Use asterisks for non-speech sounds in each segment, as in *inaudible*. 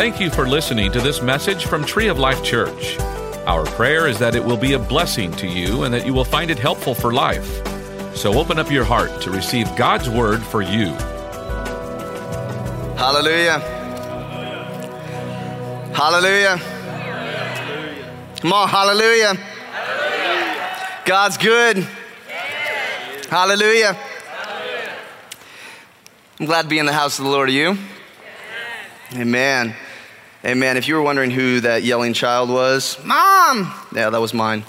Thank you for listening to this message from Tree of Life Church. Our prayer is that it will be a blessing to you and that you will find it helpful for life. So open up your heart to receive God's word for you. Hallelujah. Hallelujah. Come on, hallelujah. God's good. Hallelujah. I'm glad to be in the house of the Lord. Are you? Amen. Amen. If you were wondering who that yelling child was, Mom! Yeah, that was mine.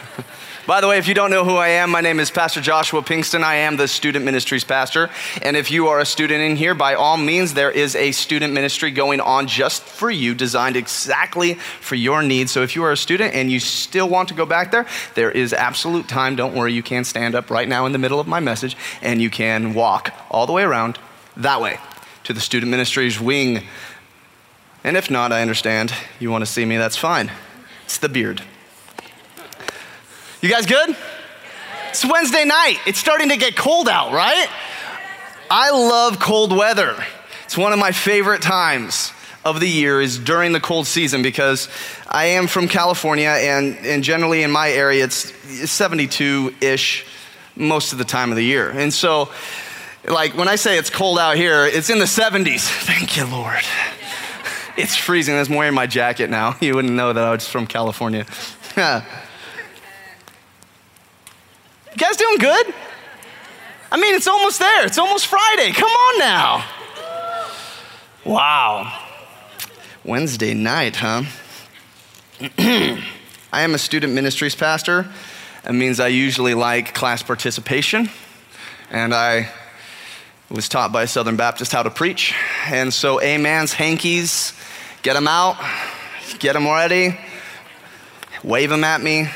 *laughs* By the way, if you don't know who I am, my name is Pastor Joshua Pinkston. I am the student ministries pastor. And if you are a student in here, by all means, there is a student ministry going on just for you, designed exactly for your needs. So if you are a student and you still want to go back there, there is absolute time. Don't worry, you can stand up right now in the middle of my message and you can walk all the way around that way to the student ministries wing. And if not, I understand. You want to see me, that's fine. It's the beard. You guys good? It's Wednesday night. It's starting to get cold out, right? I love cold weather. It's one of my favorite times of the year is during the cold season because I am from California and, and generally in my area it's 72 ish most of the time of the year. And so, like when I say it's cold out here, it's in the 70s. *laughs* Thank you, Lord. It's freezing. I'm wearing my jacket now. *laughs* You wouldn't know that I was from California. *laughs* You guys doing good? I mean, it's almost there. It's almost Friday. Come on now. Wow. Wednesday night, huh? *clears throat* I am a student ministries pastor. That means I usually like class participation. And I was taught by a Southern Baptist how to preach. And so, amens, hankies, get them out, get them ready, wave them at me,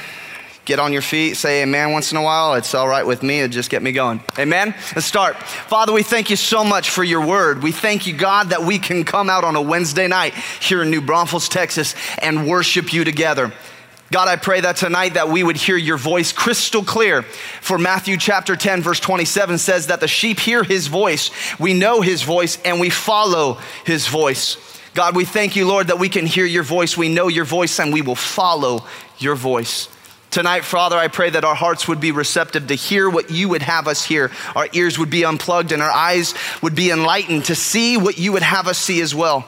Get on your feet, say amen once in a while. It's all right with me. It just get me going. Amen? Let's start. Father, we thank you so much for your word. We thank you, God, that we can come out on a Wednesday night here in New Braunfels, Texas, and worship you together. God, I pray that tonight that we would hear your voice crystal clear. For Matthew chapter 10 verse 27 says that the sheep hear his voice, we know his voice and we follow his voice. God, we thank you, Lord, that we can hear your voice, we know your voice and we will follow your voice. Tonight, Father, I pray that our hearts would be receptive to hear what you would have us hear. Our ears would be unplugged and our eyes would be enlightened to see what you would have us see as well.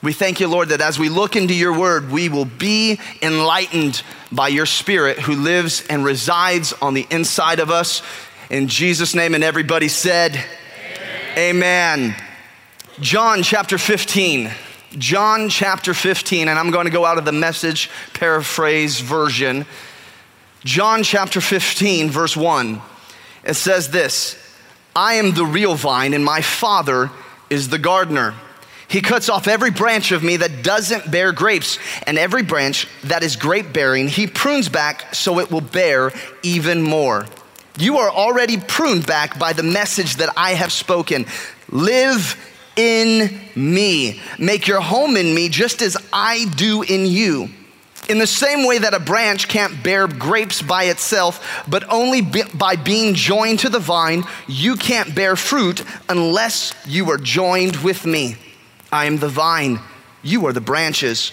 We thank you, Lord, that as we look into your word, we will be enlightened by your spirit who lives and resides on the inside of us. In Jesus' name, and everybody said, Amen. Amen. John chapter 15. John chapter 15, and I'm going to go out of the message paraphrase version. John chapter 15, verse 1, it says this I am the real vine, and my Father is the gardener. He cuts off every branch of me that doesn't bear grapes, and every branch that is grape bearing, he prunes back so it will bear even more. You are already pruned back by the message that I have spoken. Live in me. Make your home in me just as I do in you. In the same way that a branch can't bear grapes by itself, but only by being joined to the vine, you can't bear fruit unless you are joined with me. I am the vine, you are the branches.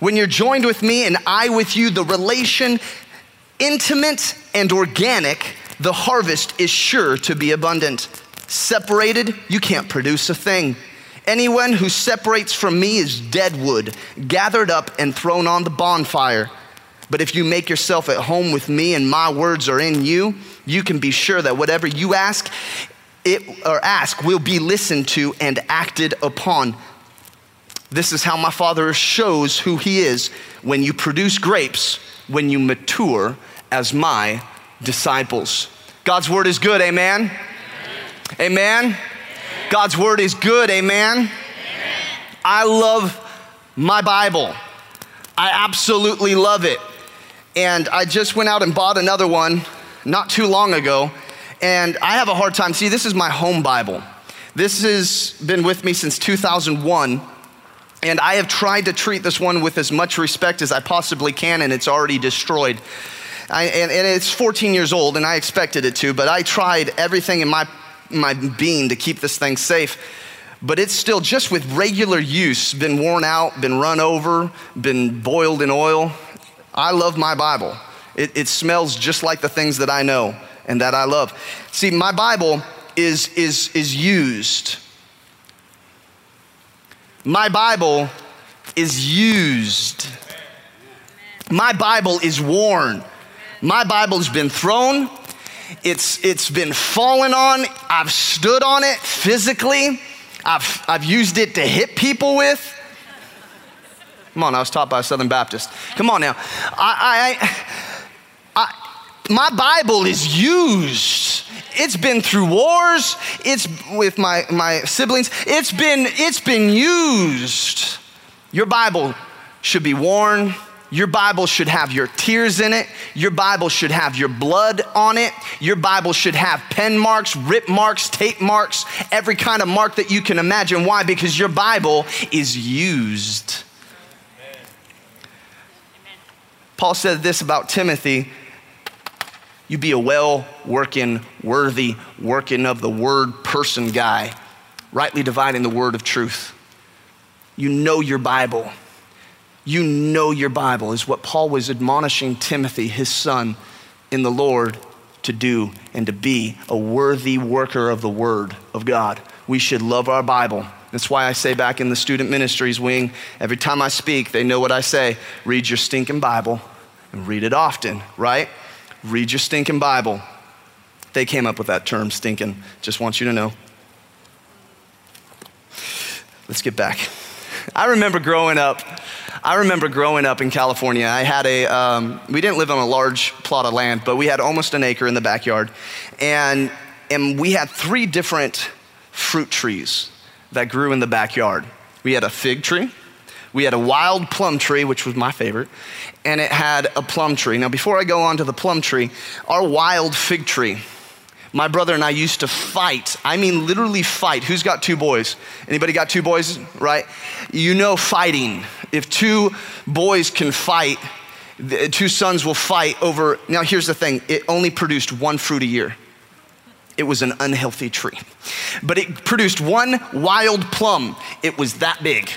When you're joined with me and I with you, the relation intimate and organic, the harvest is sure to be abundant. Separated, you can't produce a thing. Anyone who separates from me is dead wood, gathered up and thrown on the bonfire. But if you make yourself at home with me and my words are in you, you can be sure that whatever you ask, it, or ask will be listened to and acted upon. This is how my Father shows who He is when you produce grapes, when you mature as my disciples. God's word is good, amen? Amen. God's word is good, amen? amen? I love my Bible. I absolutely love it. And I just went out and bought another one not too long ago. And I have a hard time. See, this is my home Bible. This has been with me since 2001. And I have tried to treat this one with as much respect as I possibly can, and it's already destroyed. I, and, and it's 14 years old, and I expected it to, but I tried everything in my my being to keep this thing safe. but it's still just with regular use been worn out, been run over, been boiled in oil. I love my Bible. It, it smells just like the things that I know and that I love. See, my Bible is, is, is used. My Bible is used. My Bible is worn. My Bible has been thrown. It's, it's been fallen on. I've stood on it physically. I've, I've used it to hit people with. Come on, I was taught by a Southern Baptist. Come on now. I, I, I, my Bible is used. It's been through wars. It's with my, my siblings. It's been, it's been used. Your Bible should be worn your Bible should have your tears in it. Your Bible should have your blood on it. Your Bible should have pen marks, rip marks, tape marks, every kind of mark that you can imagine. Why? Because your Bible is used. Paul said this about Timothy you be a well working, worthy, working of the word person guy, rightly dividing the word of truth. You know your Bible you know your Bible, is what Paul was admonishing Timothy, his son, in the Lord to do and to be a worthy worker of the Word of God. We should love our Bible. That's why I say back in the student ministries wing, every time I speak, they know what I say read your stinking Bible and read it often, right? Read your stinking Bible. They came up with that term, stinking. Just want you to know. Let's get back. *laughs* I remember growing up I remember growing up in California. I had a, um, we didn't live on a large plot of land, but we had almost an acre in the backyard. And, and we had three different fruit trees that grew in the backyard. We had a fig tree, we had a wild plum tree, which was my favorite, and it had a plum tree. Now, before I go on to the plum tree, our wild fig tree, my brother and I used to fight. I mean, literally fight. Who's got two boys? Anybody got two boys, right? You know fighting. If two boys can fight, two sons will fight over. Now, here's the thing it only produced one fruit a year. It was an unhealthy tree. But it produced one wild plum. It was that big.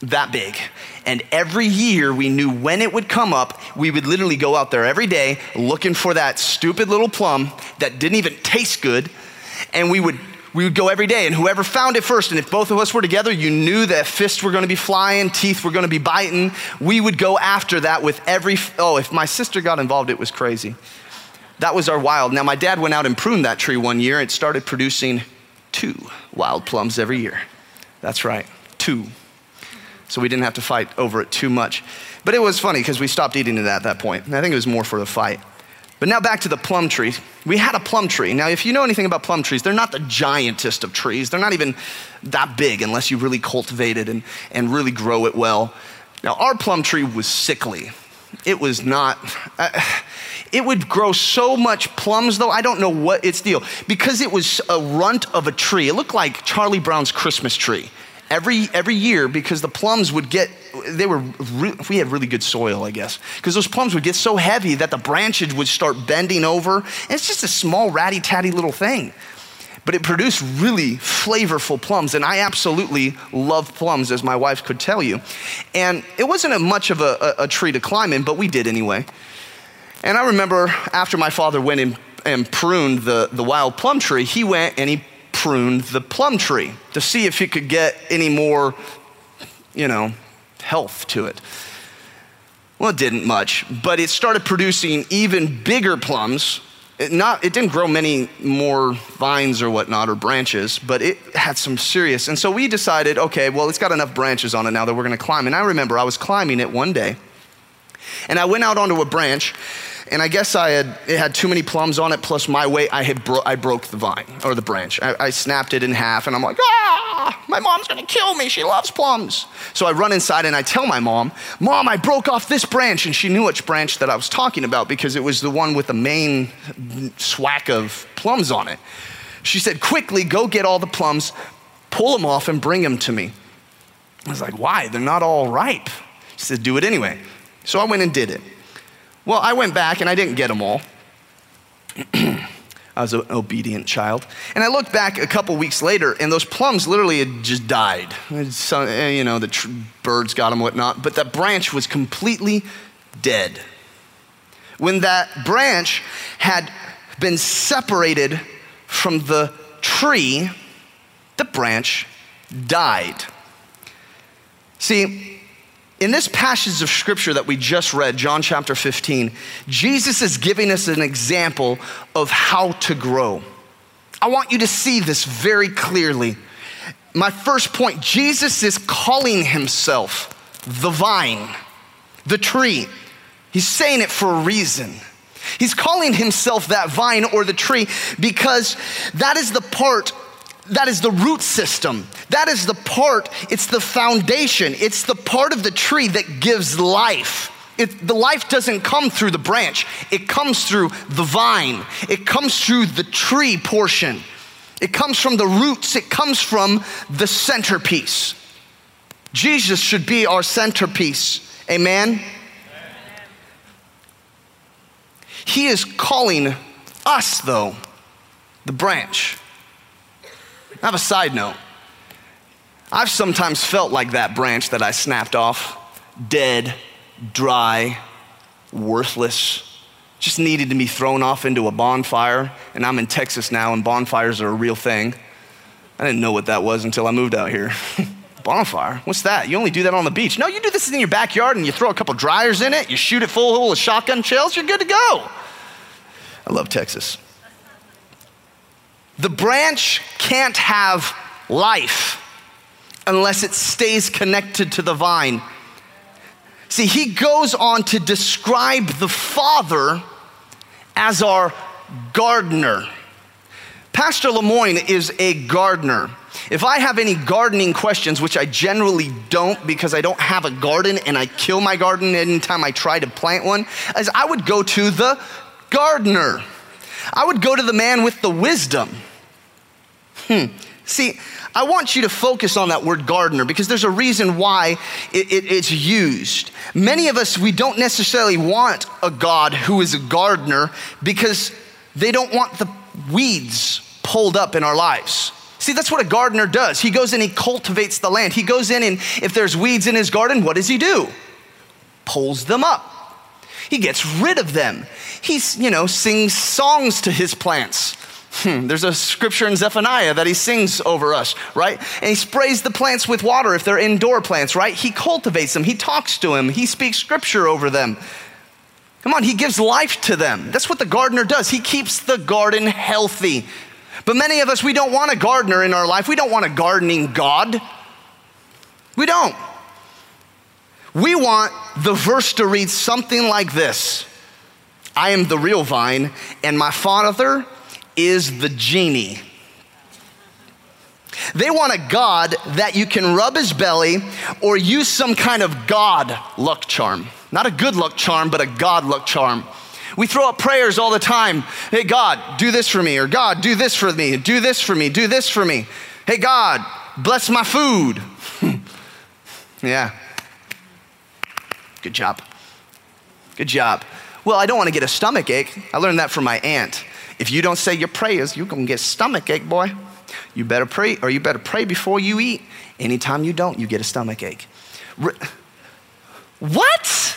That big. And every year we knew when it would come up. We would literally go out there every day looking for that stupid little plum that didn't even taste good. And we would we would go every day, and whoever found it first, and if both of us were together, you knew that fists were gonna be flying, teeth were gonna be biting. We would go after that with every, oh, if my sister got involved, it was crazy. That was our wild. Now, my dad went out and pruned that tree one year. It started producing two wild plums every year. That's right, two so we didn't have to fight over it too much. But it was funny because we stopped eating it at that point. I think it was more for the fight. But now back to the plum tree. We had a plum tree. Now, if you know anything about plum trees, they're not the giantest of trees. They're not even that big unless you really cultivate it and, and really grow it well. Now, our plum tree was sickly. It was not, uh, it would grow so much plums, though, I don't know what its deal. Because it was a runt of a tree. It looked like Charlie Brown's Christmas tree every, every year because the plums would get, they were, re- we had really good soil, I guess, because those plums would get so heavy that the branches would start bending over. And it's just a small, ratty tatty little thing. But it produced really flavorful plums, and I absolutely love plums, as my wife could tell you. And it wasn't a much of a, a, a tree to climb in, but we did anyway. And I remember after my father went and, pruned the, the wild plum tree, he went and he pruned the plum tree to see if he could get any more, you know, health to it. Well, it didn't much, but it started producing even bigger plums. It, not, it didn't grow many more vines or whatnot or branches, but it had some serious. And so we decided, okay, well, it's got enough branches on it now that we're going to climb. And I remember I was climbing it one day, and I went out onto a branch and I guess I had, it had too many plums on it, plus my weight, I, had bro- I broke the vine or the branch. I, I snapped it in half, and I'm like, ah, my mom's gonna kill me. She loves plums. So I run inside and I tell my mom, Mom, I broke off this branch. And she knew which branch that I was talking about because it was the one with the main swack of plums on it. She said, Quickly, go get all the plums, pull them off, and bring them to me. I was like, Why? They're not all ripe. She said, Do it anyway. So I went and did it. Well, I went back and I didn't get them all. *clears throat* I was an obedient child. And I looked back a couple weeks later, and those plums literally had just died. Eh, you know, the tr- birds got them, whatnot, but that branch was completely dead. When that branch had been separated from the tree, the branch died. See, in this passage of scripture that we just read, John chapter 15, Jesus is giving us an example of how to grow. I want you to see this very clearly. My first point Jesus is calling himself the vine, the tree. He's saying it for a reason. He's calling himself that vine or the tree because that is the part that is the root system. That is the part, it's the foundation. It's the part of the tree that gives life. It, the life doesn't come through the branch, it comes through the vine, it comes through the tree portion, it comes from the roots, it comes from the centerpiece. Jesus should be our centerpiece. Amen? He is calling us, though, the branch. I have a side note. I've sometimes felt like that branch that I snapped off, dead, dry, worthless, just needed to be thrown off into a bonfire. And I'm in Texas now, and bonfires are a real thing. I didn't know what that was until I moved out here. *laughs* bonfire? What's that? You only do that on the beach. No, you do this in your backyard and you throw a couple dryers in it, you shoot it full of shotgun shells, you're good to go. I love Texas. The branch can't have life unless it stays connected to the vine. See, he goes on to describe the Father as our gardener. Pastor Lemoyne is a gardener. If I have any gardening questions, which I generally don't because I don't have a garden and I kill my garden anytime I try to plant one, as I would go to the gardener. I would go to the man with the wisdom. Hmm. See, I want you to focus on that word gardener because there's a reason why it, it, it's used. Many of us, we don't necessarily want a God who is a gardener because they don't want the weeds pulled up in our lives. See, that's what a gardener does. He goes and he cultivates the land. He goes in, and if there's weeds in his garden, what does he do? Pulls them up. He gets rid of them. He, you know, sings songs to his plants. Hmm, there's a scripture in Zephaniah that he sings over us, right? And he sprays the plants with water if they're indoor plants, right? He cultivates them, he talks to them, he speaks scripture over them. Come on, he gives life to them. That's what the gardener does. He keeps the garden healthy. But many of us, we don't want a gardener in our life. We don't want a gardening God. We don't. We want the verse to read something like this I am the real vine, and my father is the genie. They want a God that you can rub his belly or use some kind of God luck charm. Not a good luck charm, but a God luck charm. We throw up prayers all the time. Hey, God, do this for me, or God, do this for me, do this for me, do this for me. Hey, God, bless my food. *laughs* yeah. Good job. Good job. Well, I don't want to get a stomach ache. I learned that from my aunt. If you don't say your prayers, you're going to get stomach ache, boy. You better pray, or you better pray before you eat. Anytime you don't, you get a stomach ache. What?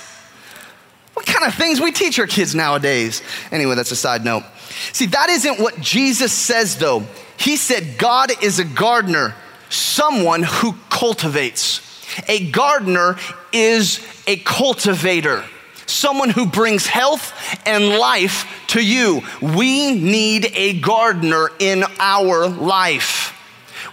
What kind of things we teach our kids nowadays? Anyway, that's a side note. See, that isn't what Jesus says, though. He said God is a gardener, someone who cultivates. A gardener is a cultivator, someone who brings health and life to you. We need a gardener in our life.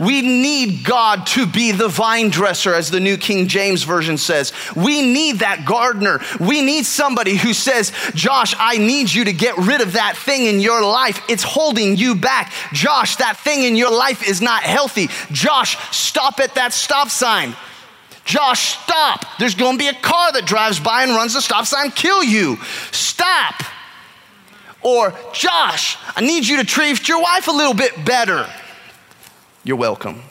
We need God to be the vine dresser, as the New King James Version says. We need that gardener. We need somebody who says, Josh, I need you to get rid of that thing in your life. It's holding you back. Josh, that thing in your life is not healthy. Josh, stop at that stop sign. Josh, stop. There's going to be a car that drives by and runs the stop sign, kill you. Stop. Or, Josh, I need you to treat your wife a little bit better. You're welcome.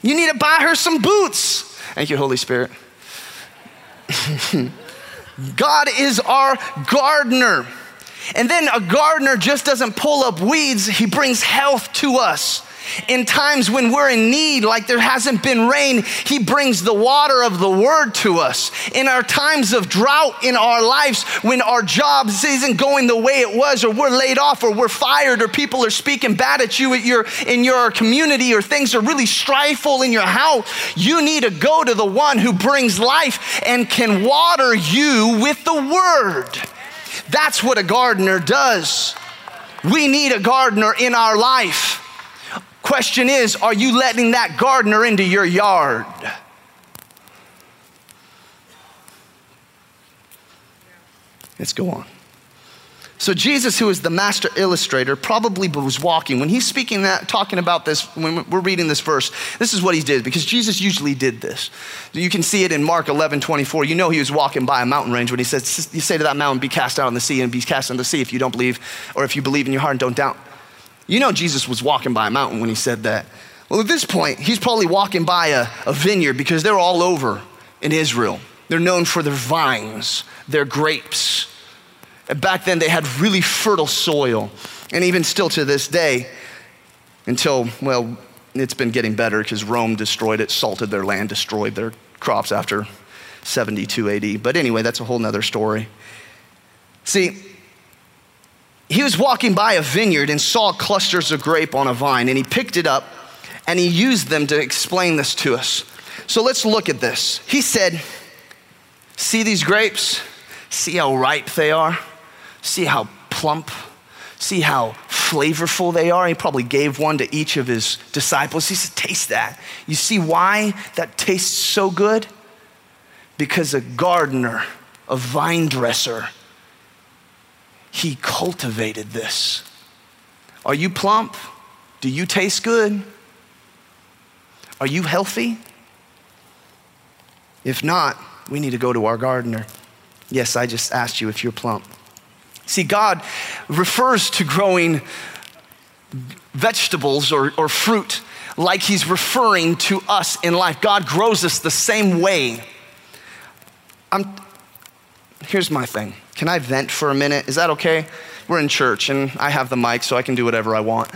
You need to buy her some boots. Thank you, Holy Spirit. *laughs* God is our gardener. And then a gardener just doesn't pull up weeds, he brings health to us. In times when we're in need, like there hasn't been rain, He brings the water of the Word to us. In our times of drought in our lives, when our jobs isn't going the way it was, or we're laid off, or we're fired, or people are speaking bad at you at your, in your community, or things are really strifeful in your house, you need to go to the one who brings life and can water you with the Word. That's what a gardener does. We need a gardener in our life. Question is, are you letting that gardener into your yard? Let's go on. So Jesus, who is the master illustrator, probably was walking when he's speaking that, talking about this. When we're reading this verse, this is what he did because Jesus usually did this. You can see it in Mark 11, 24. You know he was walking by a mountain range when he says, "You say to that mountain, be cast out on the sea, and be cast on the sea if you don't believe, or if you believe in your heart and don't doubt." You know, Jesus was walking by a mountain when he said that. Well, at this point, he's probably walking by a, a vineyard because they're all over in Israel. They're known for their vines, their grapes. And back then, they had really fertile soil. And even still to this day, until, well, it's been getting better because Rome destroyed it, salted their land, destroyed their crops after 72 AD. But anyway, that's a whole nother story. See, he was walking by a vineyard and saw clusters of grape on a vine, and he picked it up and he used them to explain this to us. So let's look at this. He said, See these grapes? See how ripe they are? See how plump? See how flavorful they are? He probably gave one to each of his disciples. He said, Taste that. You see why that tastes so good? Because a gardener, a vine dresser, he cultivated this. Are you plump? Do you taste good? Are you healthy? If not, we need to go to our gardener. Yes, I just asked you if you're plump. See, God refers to growing vegetables or, or fruit like He's referring to us in life. God grows us the same way. I'm, here's my thing can I vent for a minute? Is that okay? We're in church and I have the mic so I can do whatever I want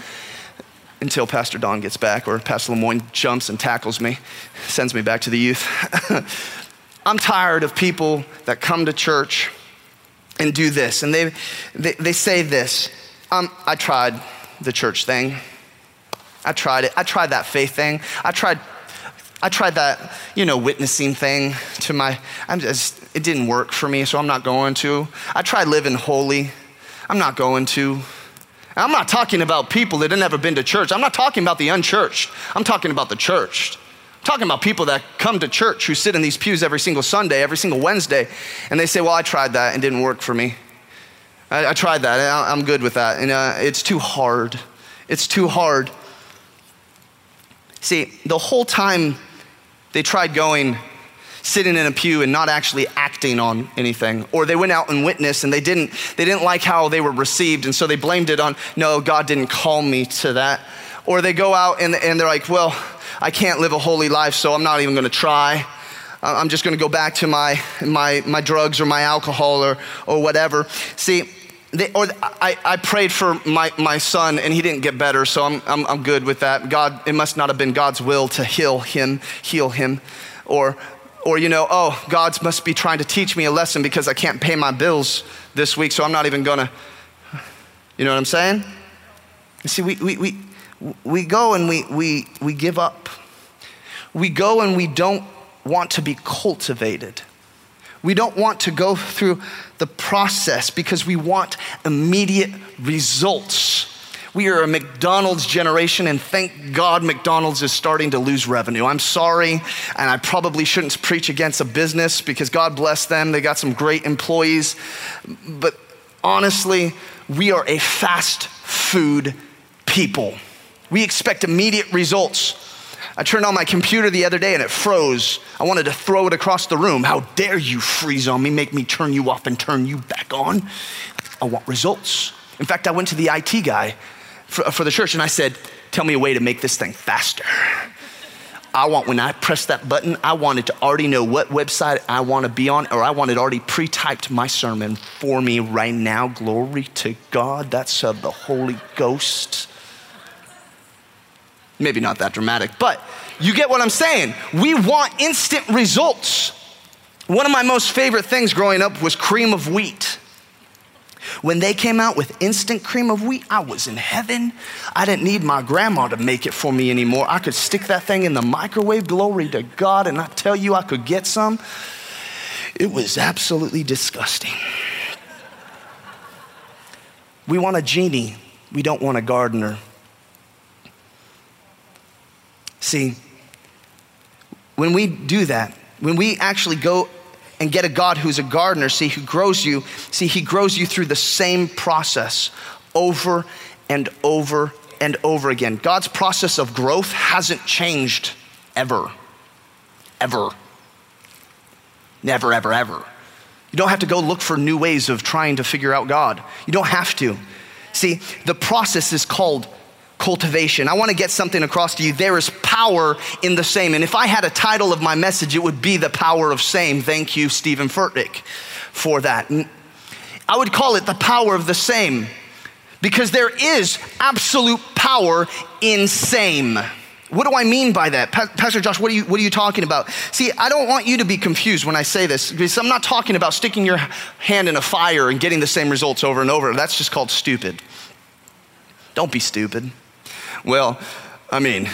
until Pastor Don gets back or Pastor Lemoyne jumps and tackles me, sends me back to the youth. *laughs* I'm tired of people that come to church and do this. And they, they, they say this um, I tried the church thing. I tried it. I tried that faith thing. I tried, I tried that, you know, witnessing thing to my, I'm just, it didn't work for me, so I'm not going to. I tried living holy. I'm not going to. I'm not talking about people that have never been to church. I'm not talking about the unchurched. I'm talking about the churched I'm talking about people that come to church who sit in these pews every single Sunday, every single Wednesday, and they say, Well, I tried that and didn't work for me. I, I tried that, and I'm good with that. And uh, it's too hard. It's too hard. See, the whole time they tried going, sitting in a pew and not actually acting on anything or they went out and witnessed and they didn't they didn't like how they were received and so they blamed it on no god didn't call me to that or they go out and, and they're like well I can't live a holy life, so I'm not even going to try. I'm just going to go back to my, my, my drugs or my alcohol or, or whatever. See, they, or I, I prayed for my, my son and he didn't get better, so I'm, I'm, I'm good with that. God, it must not have been God's will to heal him, heal him. Or, or you know, oh, God must be trying to teach me a lesson because I can't pay my bills this week, so I'm not even gonna. You know what I'm saying? You see, we, we, we, we go and we, we, we give up. We go and we don't want to be cultivated. We don't want to go through the process because we want immediate results. We are a McDonald's generation, and thank God McDonald's is starting to lose revenue. I'm sorry, and I probably shouldn't preach against a business because God bless them. They got some great employees. But honestly, we are a fast food people. We expect immediate results. I turned on my computer the other day and it froze. I wanted to throw it across the room. How dare you freeze on me, make me turn you off and turn you back on? I want results. In fact, I went to the IT guy for, for the church and I said, Tell me a way to make this thing faster. I want, when I press that button, I wanted to already know what website I want to be on, or I wanted already pre typed my sermon for me right now. Glory to God. That's of the Holy Ghost. Maybe not that dramatic, but you get what I'm saying. We want instant results. One of my most favorite things growing up was cream of wheat. When they came out with instant cream of wheat, I was in heaven. I didn't need my grandma to make it for me anymore. I could stick that thing in the microwave, glory to God, and I tell you, I could get some. It was absolutely disgusting. We want a genie, we don't want a gardener. See, when we do that, when we actually go and get a God who's a gardener, see, who grows you, see, he grows you through the same process over and over and over again. God's process of growth hasn't changed ever. Ever. Never, ever, ever. You don't have to go look for new ways of trying to figure out God. You don't have to. See, the process is called cultivation. I want to get something across to you. There is power in the same. And if I had a title of my message, it would be The Power of Same. Thank you, Steven Furtick, for that. I would call it The Power of the Same because there is absolute power in same. What do I mean by that? Pastor Josh, what are, you, what are you talking about? See, I don't want you to be confused when I say this because I'm not talking about sticking your hand in a fire and getting the same results over and over. That's just called stupid. Don't be stupid. Well, I mean,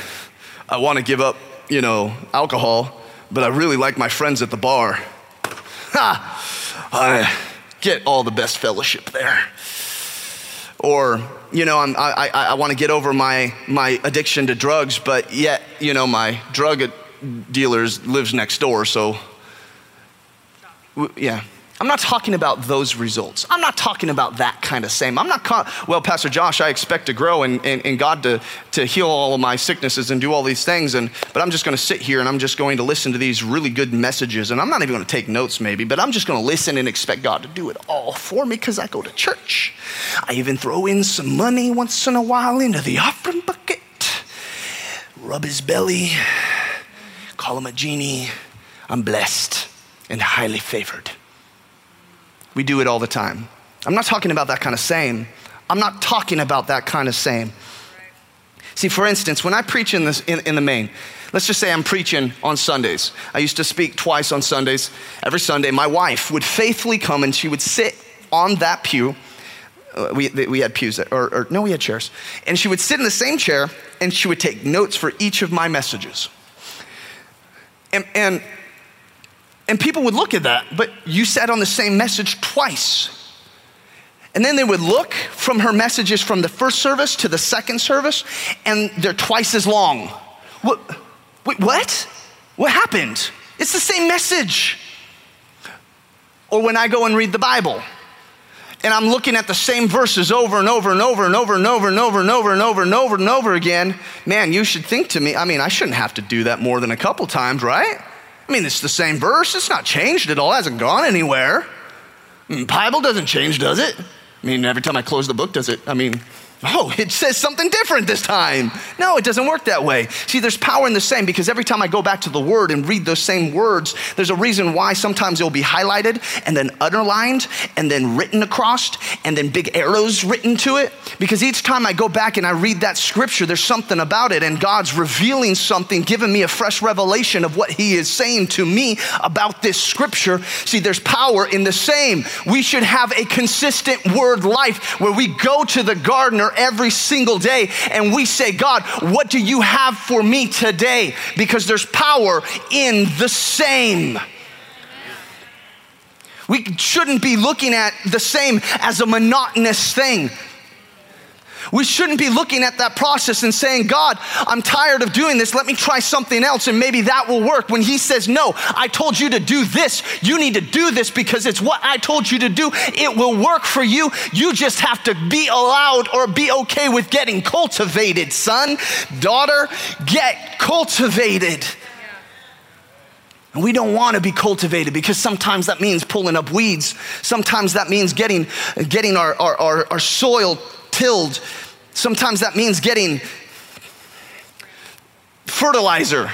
I want to give up, you know, alcohol, but I really like my friends at the bar. Ha! I get all the best fellowship there. Or, you know, I'm, i I, I want to get over my, my addiction to drugs, but yet, you know, my drug dealer lives next door, so, yeah. I'm not talking about those results. I'm not talking about that kind of same. I'm not, con- well, Pastor Josh, I expect to grow and, and, and, God to, to heal all of my sicknesses and do all these things. And, but I'm just going to sit here and I'm just going to listen to these really good messages. And I'm not even going to take notes, maybe, but I'm just going to listen and expect God to do it all for me because I go to church. I even throw in some money once in a while into the offering bucket, rub his belly, call him a genie. I'm blessed and highly favored. We do it all the time. I'm not talking about that kind of same. I'm not talking about that kind of same. See, for instance, when I preach in, this, in, in, the main, let's just say I'm preaching on Sundays. I used to speak twice on Sundays. Every Sunday, my wife would faithfully come and she would sit on that pew. Uh, we, we had pews, that, or, or no, we had chairs. And she would sit in the same chair and she would take notes for each of my messages. And, and and people would look at that, but you sat on the same message twice. And then they would look from her messages from the first service to the second service, and they're twice as long. What? Wait, what? What happened? It's the same message. Or when I go and read the Bible, and I'm looking at the same verses over and over and over and over and over and over and over and over and over and over again, man, you should think to me, I mean, I shouldn't have to do that more than a couple times, right? I mean, it's the same verse. It's not changed at all. It hasn't gone anywhere. The Bible doesn't change, does it? I mean, every time I close the book, does it? I mean, oh, it says something different this time. No, it doesn't work that way. See, there's power in the same because every time I go back to the word and read those same words, there's a reason why sometimes it'll be highlighted and then underlined and then written across and then big arrows written to it. Because each time I go back and I read that scripture, there's something about it and God's revealing something, giving me a fresh revelation of what He is saying to me about this scripture. See, there's power in the same. We should have a consistent word life where we go to the gardener every single day and we say, God, what do you have for me today? Because there's power in the same. We shouldn't be looking at the same as a monotonous thing. We shouldn't be looking at that process and saying, God, I'm tired of doing this. Let me try something else and maybe that will work. When He says, No, I told you to do this. You need to do this because it's what I told you to do. It will work for you. You just have to be allowed or be okay with getting cultivated, son, daughter, get cultivated. And we don't want to be cultivated because sometimes that means pulling up weeds. Sometimes that means getting, getting our, our, our, our soil Sometimes that means getting fertilizer.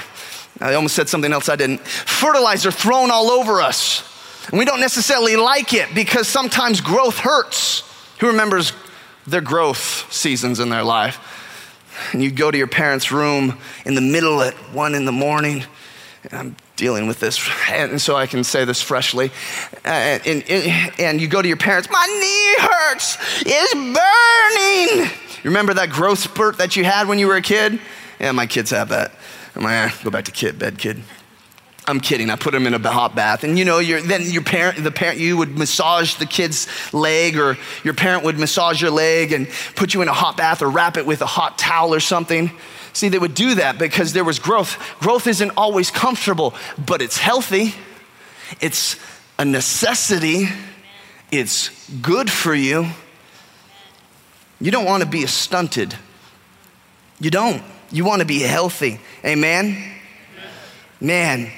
I almost said something else I didn't. Fertilizer thrown all over us. And we don't necessarily like it because sometimes growth hurts. Who remembers their growth seasons in their life? And you go to your parents' room in the middle at one in the morning. I'm dealing with this, and so I can say this freshly. And, and, and, you go to your parents, my knee hurts, it's burning. You remember that growth spurt that you had when you were a kid? Yeah, my kids have that. I'm like, ah, go back to kid, bed, kid. I'm kidding. I put them in a hot bath, and you know, then your parent, the parent, you would massage the kid's leg, or your parent would massage your leg and put you in a hot bath, or wrap it with a hot towel or something. See, they would do that because there was growth. Growth isn't always comfortable, but it's healthy. It's a necessity. It's good for you. You don't want to be stunted. You don't. You want to be healthy. Amen? Man,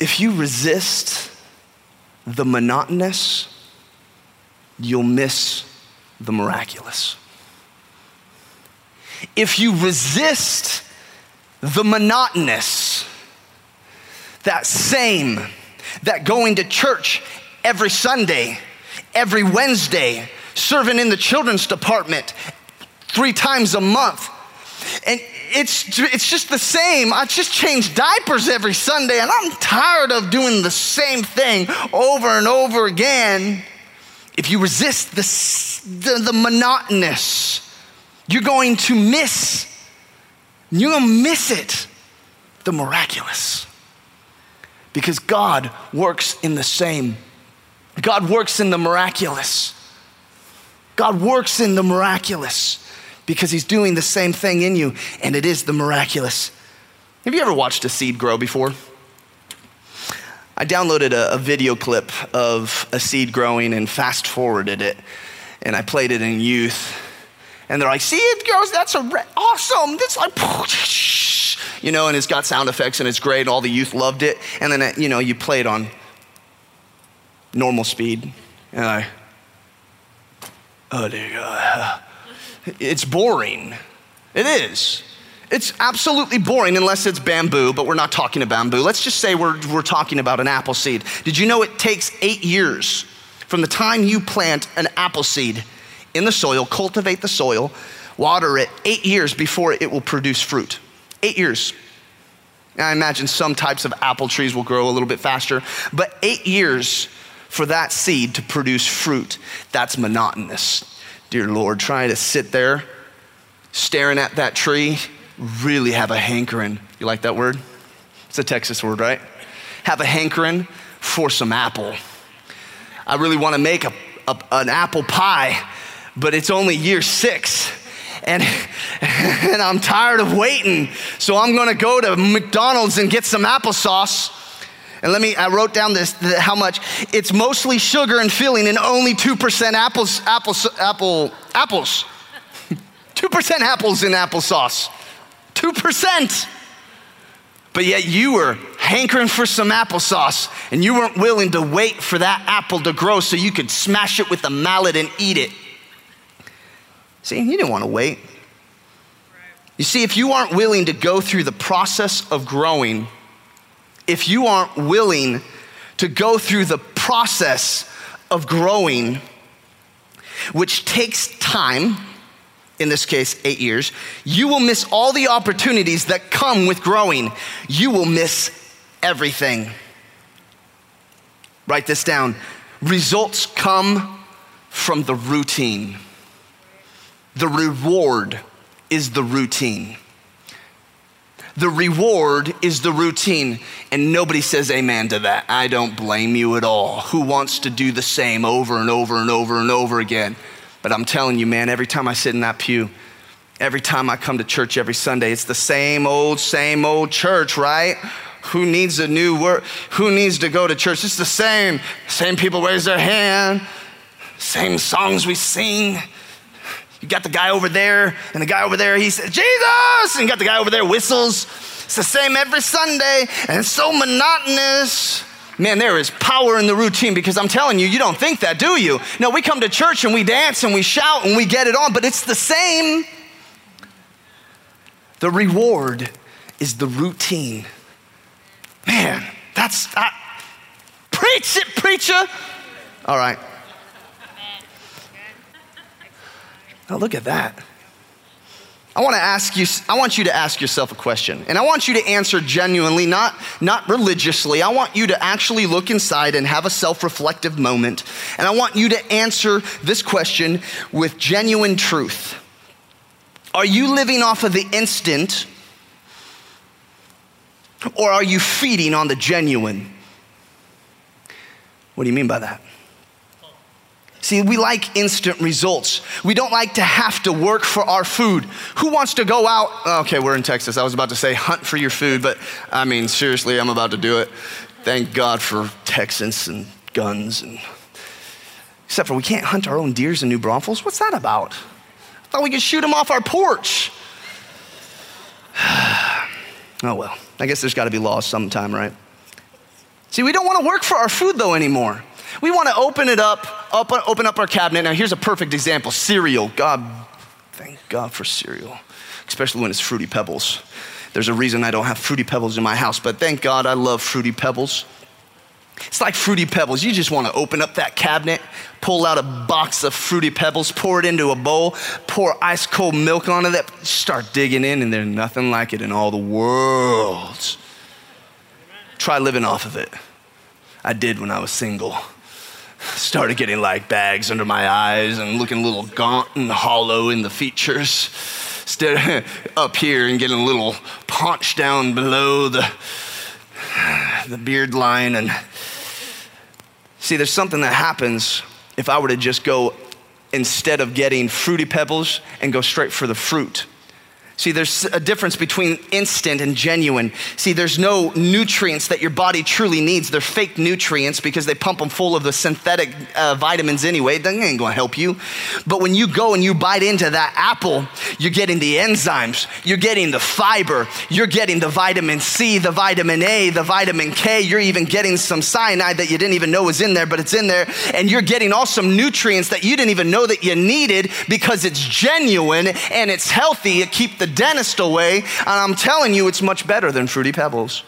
if you resist the monotonous, you'll miss the miraculous. If you resist the monotonous, that same, that going to church every Sunday, every Wednesday, serving in the children's department three times a month, and it's, it's just the same. I just change diapers every Sunday, and I'm tired of doing the same thing over and over again. If you resist the, the, the monotonous, you're going to miss, you're going to miss it, the miraculous. Because God works in the same. God works in the miraculous. God works in the miraculous because he's doing the same thing in you, and it is the miraculous. Have you ever watched a seed grow before? I downloaded a, a video clip of a seed growing and fast forwarded it, and I played it in youth. And they're like, see it grows, that's a re- awesome. That's like, you know, and it's got sound effects and it's great. All the youth loved it. And then, you know, you play it on normal speed. And I, oh, dear God it's boring. It is. It's absolutely boring unless it's bamboo, but we're not talking about bamboo. Let's just say we're, we're talking about an apple seed. Did you know it takes eight years from the time you plant an apple seed in the soil, cultivate the soil, water it, eight years before it will produce fruit? Eight years. I imagine some types of apple trees will grow a little bit faster, but eight years for that seed to produce fruit, that's monotonous dear Lord, trying to sit there staring at that tree, really have a hankering. You like that word? It's a Texas word, right? Have a hankering for some apple. I really want to make a, a, an apple pie, but it's only year six. And, *laughs* and I'm tired of waiting. So I'm gonna go to McDonald's and get some applesauce and let me, I wrote down this, how much. It's mostly sugar and filling and only 2% apples, apples, apple, apples. *laughs* 2% apples in applesauce. 2%. But yet you were hankering for some applesauce and you weren't willing to wait for that apple to grow so you could smash it with a mallet and eat it. See, you didn't want to wait. You see, if you aren't willing to go through the process of growing, if you aren't willing to go through the process of growing, which takes time, in this case, eight years, you will miss all the opportunities that come with growing. You will miss everything. Write this down. Results come from the routine. The reward is the routine. The reward is the routine. And nobody says amen to that. I don't blame you at all. Who wants to do the same over and over and over and over again? But I'm telling you, man, every time I sit in that pew, every time I come to church every Sunday, it's the same old, same old church, right? Who needs a new word? Who needs to go to church? It's the same. Same people raise their hand, same songs we sing. You got the guy over there, and the guy over there, he says, Jesus! And you got the guy over there whistles. It's the same every Sunday, and it's so monotonous. Man, there is power in the routine because I'm telling you, you don't think that, do you? No, we come to church and we dance and we shout and we get it on, but it's the same. The reward is the routine. Man, that's, I, preach it, preacher. All right. Now look at that. I want to ask you, I want you to ask yourself a question. And I want you to answer genuinely, not, not religiously. I want you to actually look inside and have a self reflective moment. And I want you to answer this question with genuine truth. Are you living off of the instant or are you feeding on the genuine? What do you mean by that? See, we like instant results. We don't like to have to work for our food. Who wants to go out? Oh, okay, we're in Texas. I was about to say hunt for your food, but I mean, seriously, I'm about to do it. Thank God for Texans and guns and except for we can't hunt our own deers in New Braunfels. What's that about? I thought we could shoot them off our porch. *sighs* oh well, I guess there's got to be laws sometime, right? See, we don't want to work for our food though anymore. We want to open it up, open up our cabinet. Now, here's a perfect example cereal. God, thank God for cereal, especially when it's Fruity Pebbles. There's a reason I don't have Fruity Pebbles in my house, but thank God I love Fruity Pebbles. It's like Fruity Pebbles. You just want to open up that cabinet, pull out a box of Fruity Pebbles, pour it into a bowl, pour ice cold milk onto that, start digging in, and there's nothing like it in all the world. Try living off of it. I did when I was single started getting like bags under my eyes and looking a little gaunt and hollow in the features. Instead *laughs* up here and getting a little paunch down below the, the beard line. And see, there's something that happens if I were to just go instead of getting fruity pebbles and go straight for the fruit. See, there's a difference between instant and genuine. See, there's no nutrients that your body truly needs. They're fake nutrients because they pump them full of the synthetic uh, vitamins anyway. That ain't gonna help you. But when you go and you bite into that apple, you're getting the enzymes, you're getting the fiber, you're getting the vitamin C, the vitamin A, the vitamin K. You're even getting some cyanide that you didn't even know was in there, but it's in there. And you're getting all some nutrients that you didn't even know that you needed because it's genuine and it's healthy. It keeps the dentist away, and I'm telling you, it's much better than Fruity Pebbles.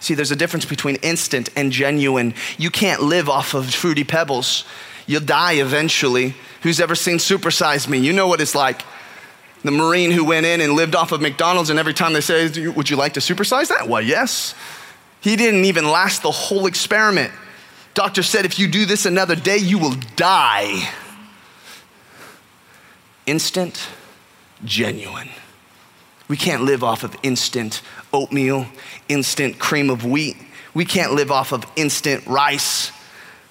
See, there's a difference between instant and genuine. You can't live off of Fruity Pebbles. You'll die eventually. Who's ever seen Supersize Me? You know what it's like. The Marine who went in and lived off of McDonald's, and every time they say, Would you like to supersize that? Why, yes. He didn't even last the whole experiment. Doctor said, If you do this another day, you will die. Instant, genuine. We can't live off of instant oatmeal, instant cream of wheat. We can't live off of instant rice.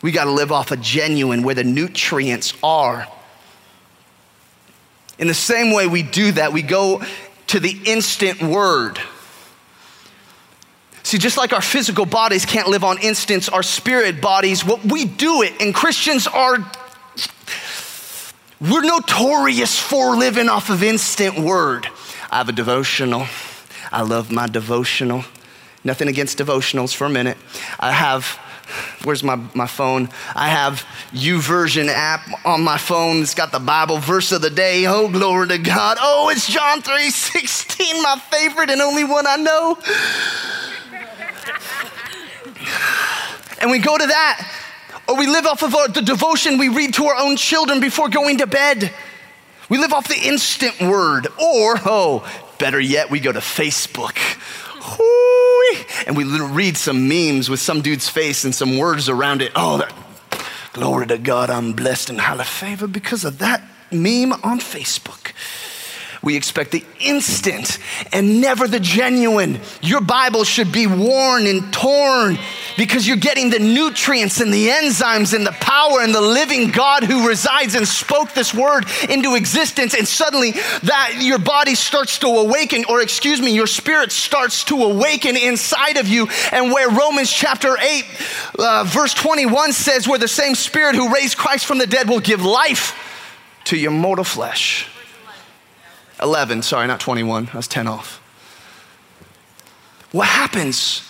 We got to live off of genuine where the nutrients are. In the same way we do that, we go to the instant word. See, just like our physical bodies can't live on instants, our spirit bodies, what we do it, and Christians are, we're notorious for living off of instant word. I have a devotional. I love my devotional. Nothing against devotionals for a minute. I have, where's my, my phone? I have YouVersion app on my phone. It's got the Bible verse of the day. Oh, glory to God. Oh, it's John 3 16, my favorite and only one I know. and we go to that. Or we live off of our, the devotion we read to our own children before going to bed. We live off the instant word. Or, oh, better yet, we go to Facebook. And we read some memes with some dude's face and some words around it. Oh, that, glory to God, I'm blessed and highly favored because of that meme on Facebook. We expect the instant and never the genuine. Your Bible should be worn and torn because you're getting the nutrients and the enzymes and the power and the living God who resides and spoke this word into existence. And suddenly that your body starts to awaken, or excuse me, your spirit starts to awaken inside of you. And where Romans chapter 8, uh, verse 21 says, where the same spirit who raised Christ from the dead will give life to your mortal flesh. 11, sorry, not 21. I was 10 off. What happens?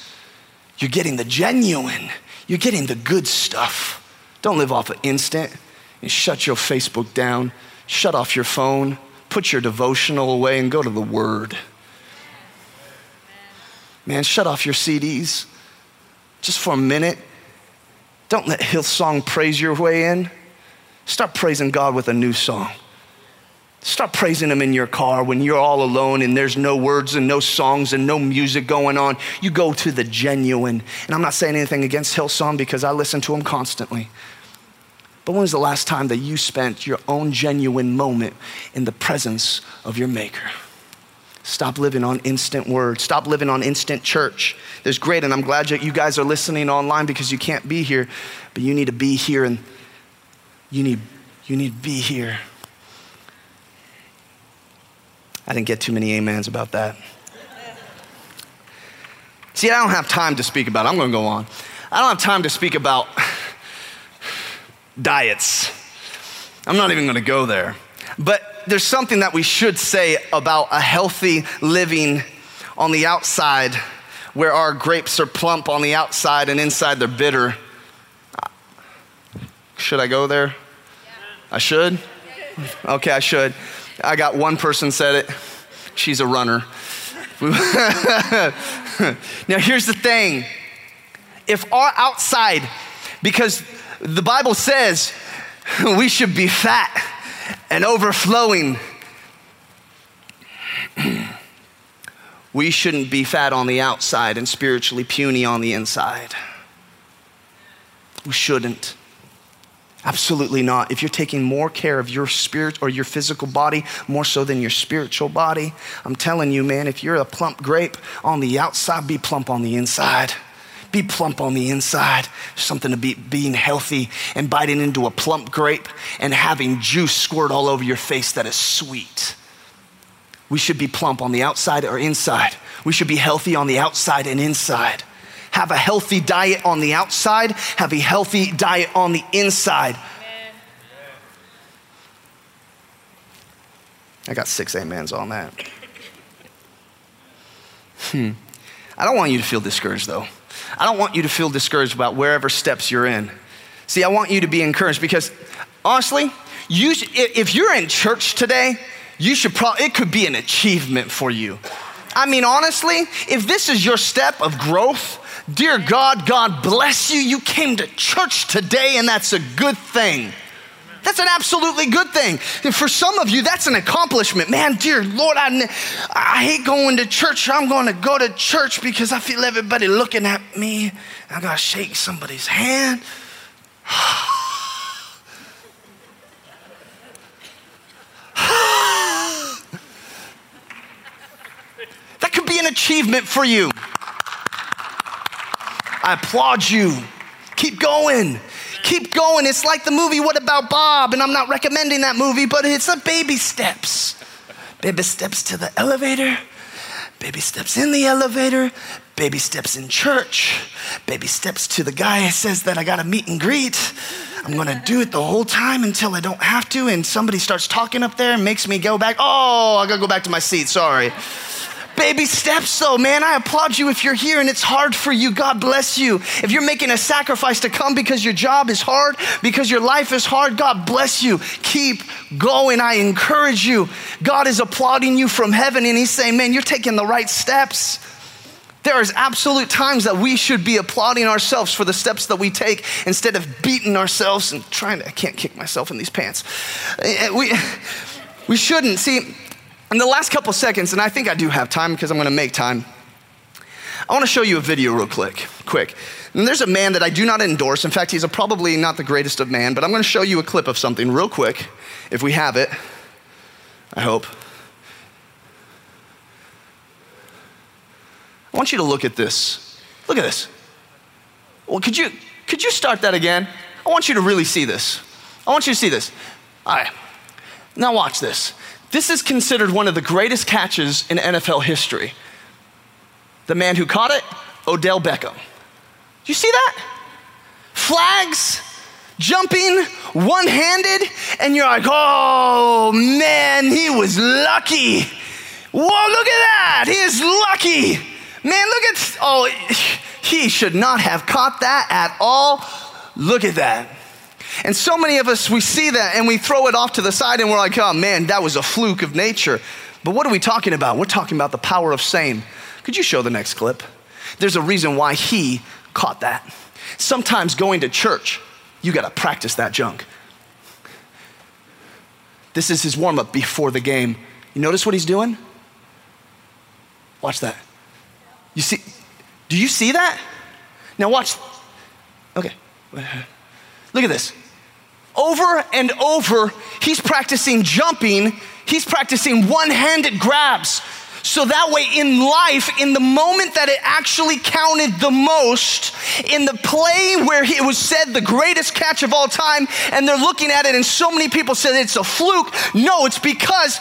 You're getting the genuine, you're getting the good stuff. Don't live off of instant and shut your Facebook down, shut off your phone, put your devotional away, and go to the Word. Man, shut off your CDs just for a minute. Don't let Hillsong praise your way in. Start praising God with a new song. Start praising Him in your car when you're all alone and there's no words and no songs and no music going on. You go to the genuine. And I'm not saying anything against Hillsong because I listen to them constantly. But when was the last time that you spent your own genuine moment in the presence of your Maker? Stop living on instant words. Stop living on instant church. There's great, and I'm glad that you guys are listening online because you can't be here, but you need to be here and you need, you need to be here. I didn't get too many amens about that. See, I don't have time to speak about it. I'm going to go on. I don't have time to speak about diets. I'm not even going to go there. But there's something that we should say about a healthy living on the outside where our grapes are plump on the outside and inside they're bitter. Should I go there? I should? Okay, I should. I got one person said it. She's a runner. *laughs* now, here's the thing if our outside, because the Bible says we should be fat and overflowing, *clears throat* we shouldn't be fat on the outside and spiritually puny on the inside. We shouldn't. Absolutely not. If you're taking more care of your spirit or your physical body more so than your spiritual body, I'm telling you, man, if you're a plump grape on the outside, be plump on the inside. Be plump on the inside. Something to be being healthy and biting into a plump grape and having juice squirt all over your face that is sweet. We should be plump on the outside or inside. We should be healthy on the outside and inside have a healthy diet on the outside, have a healthy diet on the inside. Amen. I got six amens on that. Hmm. I don't want you to feel discouraged though. I don't want you to feel discouraged about wherever steps you're in. See, I want you to be encouraged because honestly, you, if you're in church today, you should probably, it could be an achievement for you. I mean, honestly, if this is your step of growth, Dear God, God bless you. You came to church today, and that's a good thing. That's an absolutely good thing. And for some of you, that's an accomplishment. Man, dear Lord, I, I hate going to church. I'm going to go to church because I feel everybody looking at me. I got to shake somebody's hand. *sighs* *sighs* *sighs* that could be an achievement for you. I applaud you. Keep going. Keep going. It's like the movie What About Bob? And I'm not recommending that movie, but it's a baby steps. Baby steps to the elevator, baby steps in the elevator, baby steps in church, baby steps to the guy who says that I got a meet and greet. I'm gonna do it the whole time until I don't have to, and somebody starts talking up there and makes me go back. Oh, I gotta go back to my seat, sorry. Baby steps, though, man. I applaud you if you're here and it's hard for you. God bless you. If you're making a sacrifice to come because your job is hard, because your life is hard, God bless you. Keep going. I encourage you. God is applauding you from heaven and He's saying, man, you're taking the right steps. There is absolute times that we should be applauding ourselves for the steps that we take instead of beating ourselves and trying to, I can't kick myself in these pants. Eh, eh, we, *laughs* we shouldn't. See, in the last couple seconds, and I think I do have time because I'm going to make time, I want to show you a video real quick. Quick. And there's a man that I do not endorse. In fact, he's probably not the greatest of man, but I'm going to show you a clip of something real quick, if we have it. I hope. I want you to look at this. Look at this. Well, could you could you start that again? I want you to really see this. I want you to see this. All right. Now watch this. This is considered one of the greatest catches in NFL history. The man who caught it, Odell Beckham. Do you see that? Flags, jumping, one handed, and you're like, oh man, he was lucky. Whoa, look at that. He is lucky. Man, look at, oh, he should not have caught that at all. Look at that. And so many of us, we see that and we throw it off to the side and we're like, oh man, that was a fluke of nature. But what are we talking about? We're talking about the power of same. Could you show the next clip? There's a reason why he caught that. Sometimes going to church, you got to practice that junk. This is his warm up before the game. You notice what he's doing? Watch that. You see, do you see that? Now watch. Okay. Look at this. Over and over, he's practicing jumping, he's practicing one handed grabs. So that way, in life, in the moment that it actually counted the most, in the play where it was said the greatest catch of all time, and they're looking at it, and so many people said it's a fluke. No, it's because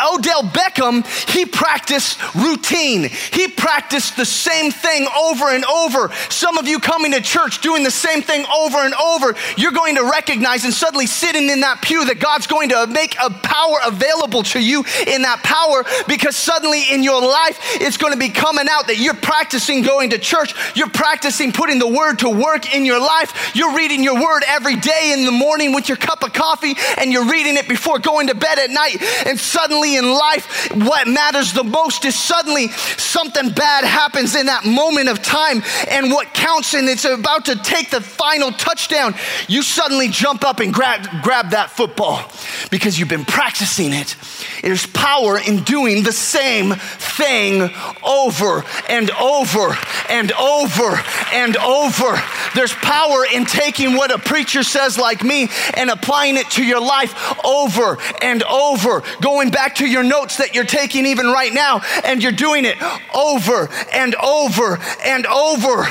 Odell Beckham, he practiced routine. He practiced the same thing over and over. Some of you coming to church doing the same thing over and over, you're going to recognize and suddenly sitting in that pew that God's going to make a power available to you in that power because suddenly suddenly in your life, it's going to be coming out that you're practicing going to church, you're practicing putting the word to work in your life, you're reading your word every day in the morning with your cup of coffee, and you're reading it before going to bed at night. And suddenly in life, what matters the most is suddenly something bad happens in that moment of time, and what counts, and it's about to take the final touchdown, you suddenly jump up and grab, grab that football because you've been practicing it. There's power in doing the same thing over and over and over and over. There's power in taking what a preacher says, like me, and applying it to your life over and over. Going back to your notes that you're taking even right now, and you're doing it over and over and over.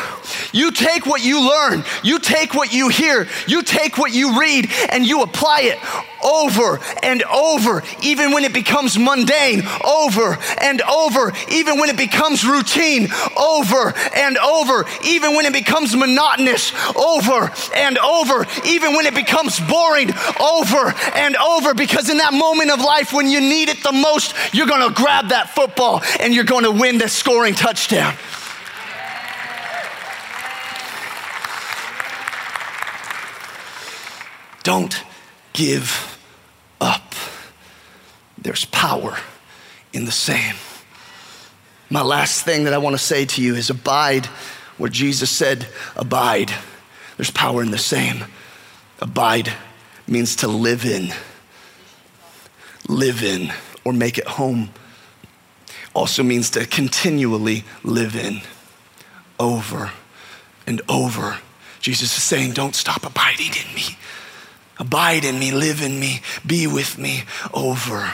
You take what you learn, you take what you hear, you take what you read, and you apply it over and over, even when it becomes mundane, over and over, even when it becomes routine, over and over, even when it becomes monotonous, over and over, even when it becomes boring, over and over, because in that moment of life when you need it the most, you're gonna grab that football and you're gonna win the scoring touchdown. Don't give. There's power in the same. My last thing that I want to say to you is abide where Jesus said, Abide. There's power in the same. Abide means to live in, live in, or make it home. Also means to continually live in over and over. Jesus is saying, Don't stop abiding in me. Abide in me, live in me, be with me over